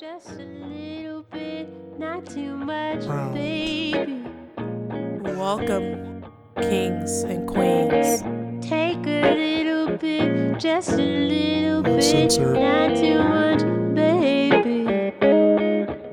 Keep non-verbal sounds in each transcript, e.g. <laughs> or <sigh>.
Just a little bit, not too much, Wow. baby. Welcome, kings and queens. Take a little bit, just a little bit, not too much, baby.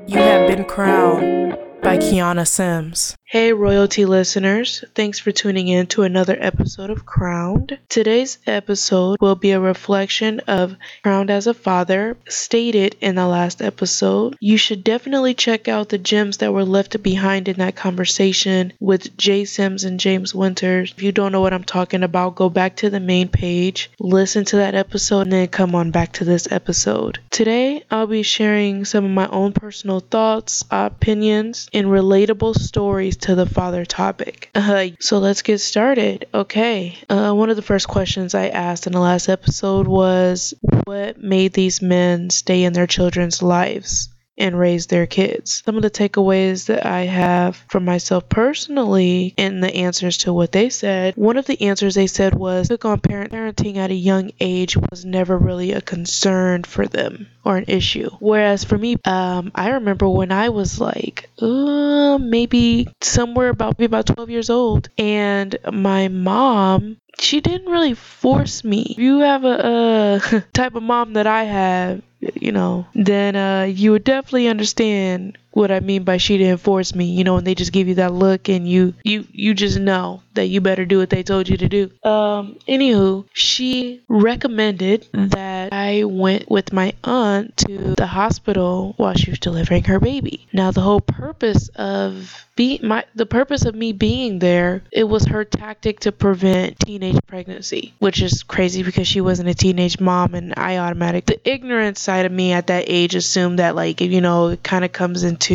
You have been crowned by Kiawyna Sims. Hey, royalty listeners. Thanks for tuning in to another episode of Crowned. Today's episode will be a reflection of Crowned as a Father, stated in the last episode. You should definitely check out the gems that were left behind in that conversation with Jay Sims and James Winters. If you don't know what I'm talking about, go back to the main page, listen to that episode, and then come on back to this episode. Today, I'll be sharing some of my own personal thoughts, opinions, and relatable stories to the father topic. Uh, so let's get started. Okay, uh, one of the first questions I asked in the last episode was what made these men stay in their children's lives? And raise their kids. Some of the takeaways that I have for myself personally in the answers to what they said, one of the answers they said was took on parent parenting at a young age was never really a concern for them or an issue. Whereas for me, um, I remember when I was like, uh, maybe somewhere about maybe about 12 years old, and my mom she didn't really force me. If you have a, uh <laughs> type of mom that I have, you know, then uh, you would definitely understand what I mean by she didn't force me. You know, and they just give you that look, and you you you just know that you better do what they told you to do. Um, anywho, she recommended that I went with my aunt to the hospital while she was delivering her baby. Now, the whole purpose of be my the purpose of me being there it was her tactic to prevent teenage pregnancy which is crazy because she wasn't a teenage mom and i automatic the ignorant side of me at that age assumed that like you know it kind of comes into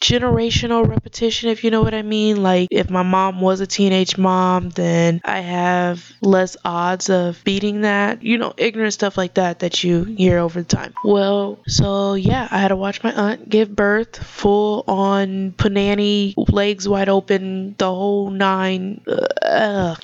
generational repetition if you know what i mean like if my mom was a teenage mom then i have less odds of beating that you know ignorant stuff like that that you hear over time well so yeah i had to watch my aunt give birth full on panani legs wide open, the whole nine,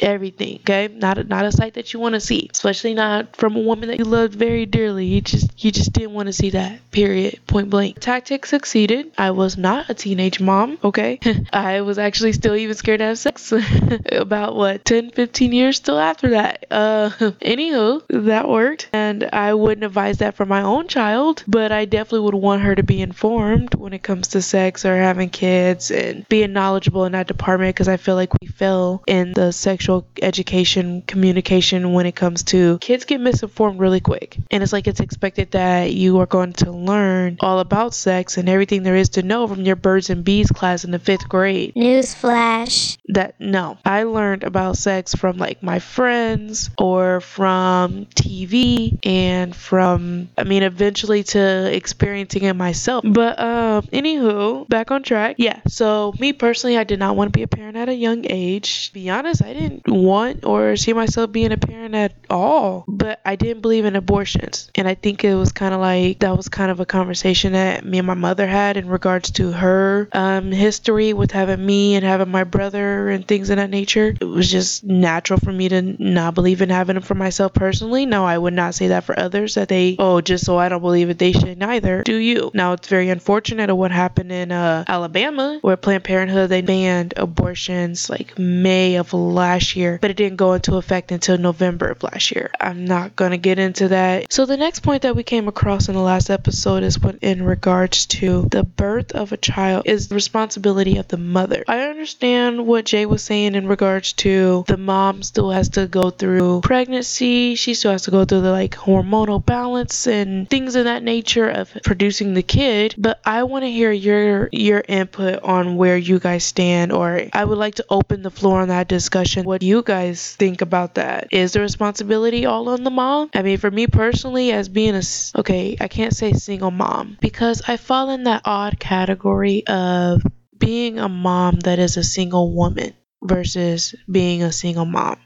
everything. Okay, not a, not a sight that you want to see, especially not from a woman that you loved very dearly. You just you just didn't want to see that. Period. Point blank. Tactic succeeded. Was not a teenage mom. Okay, <laughs> I was actually still even scared to have sex. <laughs> About what 10, 15 years still after that. Uh, <laughs> anywho, that worked, and I wouldn't advise that for my own child, but I definitely would want her to be informed when it comes to sex or having kids and being knowledgeable in that department because I feel like we fail in the sexual education communication when it comes to kids get misinformed really quick. And it's like it's expected that you are going to learn all about sex and everything there is to know from your birds and bees class in the fifth grade. Newsflash. That no, I learned about sex from like my friends or from TV and from, I mean, eventually to experiencing it myself. But, um, anywho, back on track. Yeah, so me personally, I did not want to be a parent at a young age. To be honest, I didn't want or see myself being a parent at all. But I didn't believe in abortions. And I think it was kind of like that was kind of a conversation that me and my mother had in regards to her um, history with having me and having my brother and things of that nature. It was just natural for me to not believe in having them for myself personally. Now, I would not say that for others that they, oh, just so I don't believe it, they should neither. Do you? Now, it's very unfortunate of what happened in uh, Alabama where Planned Parenthood they banned abortions like May of last year, but it didn't go into effect until November of last year. I'm not gonna get into that. So the next point that we came across in the last episode is what in regards to the birth of a child is the responsibility of the mother. I understand what Jay was saying in regards to the mom still has to go through pregnancy, she still has to go through the like hormonal balance and things of that nature of producing the kid, but I want to hear your your input on where you guys stand or I would like to open the floor on that discussion. What do you guys think about that? Is the responsibility all on the mom? I mean, for me personally as being a okay, I can't say single mom because I fall in that odd category of being a mom that is a single woman versus being a single mom.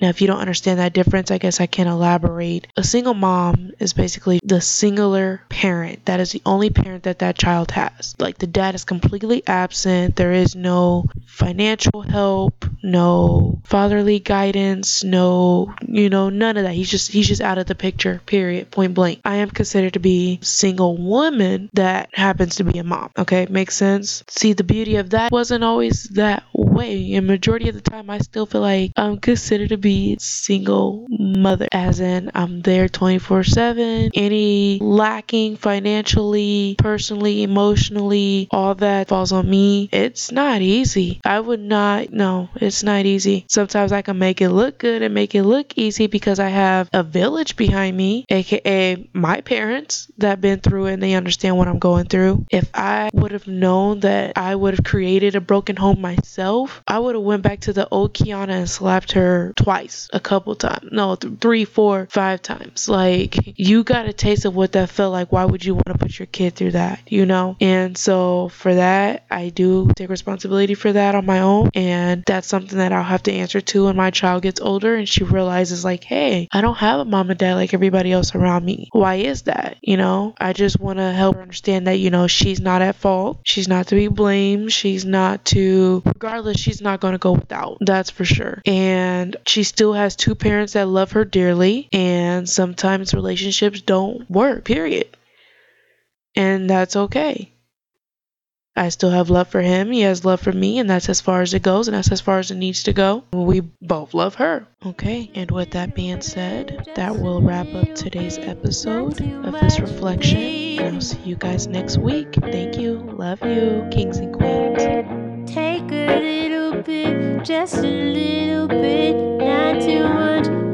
Now, if you don't understand that difference, I guess I can elaborate. A single mom is basically the singular parent. That is the only parent that that child has. Like the dad is completely absent. There is no financial help, no fatherly guidance, no, you know, none of that. He's just he's just out of the picture. Period. Point blank. I am considered to be single woman that happens to be a mom. Okay, makes sense. See, the beauty of that wasn't always that way. And majority of the time, I still feel like I'm considered to be single mother, as in I'm there 24 7. Any lacking financially, personally, emotionally, all that falls on me. It's not easy. I would not, no, it's not easy. Sometimes I can make it look good and make it look easy because I have a village behind me, aka my parents that been through it and they understand what I'm going through. If I would have known that I would have created a broken home myself, I would have went back to the old Kiawyna and slapped her twice, a couple times. No, th- three, four, five times. Like you got a taste of what that felt like. Why would you want to put your kid through that? You know? And so for that, I do take responsibility for that on my own. And that's something that I'll have to answer to when my child gets older and she realizes like, hey, I don't have a mom and dad like everybody else around me. Why is that? You know, I just want to help her understand that, you know, she's not at fault. She's not to be blamed. She's not to, regardless, she's not going to go without. That's for sure. And she still has two parents that love her dearly. And sometimes relationships don't work, period. And that's okay. I still have love for him. He has love for me, and that's as far as it goes, and that's as far as it needs to go. We both love her. Okay, and with that being said, that will wrap up today's episode of this reflection. I'll see you guys next week. Thank you. Love you, kings and queens. Just a little bit, not too much.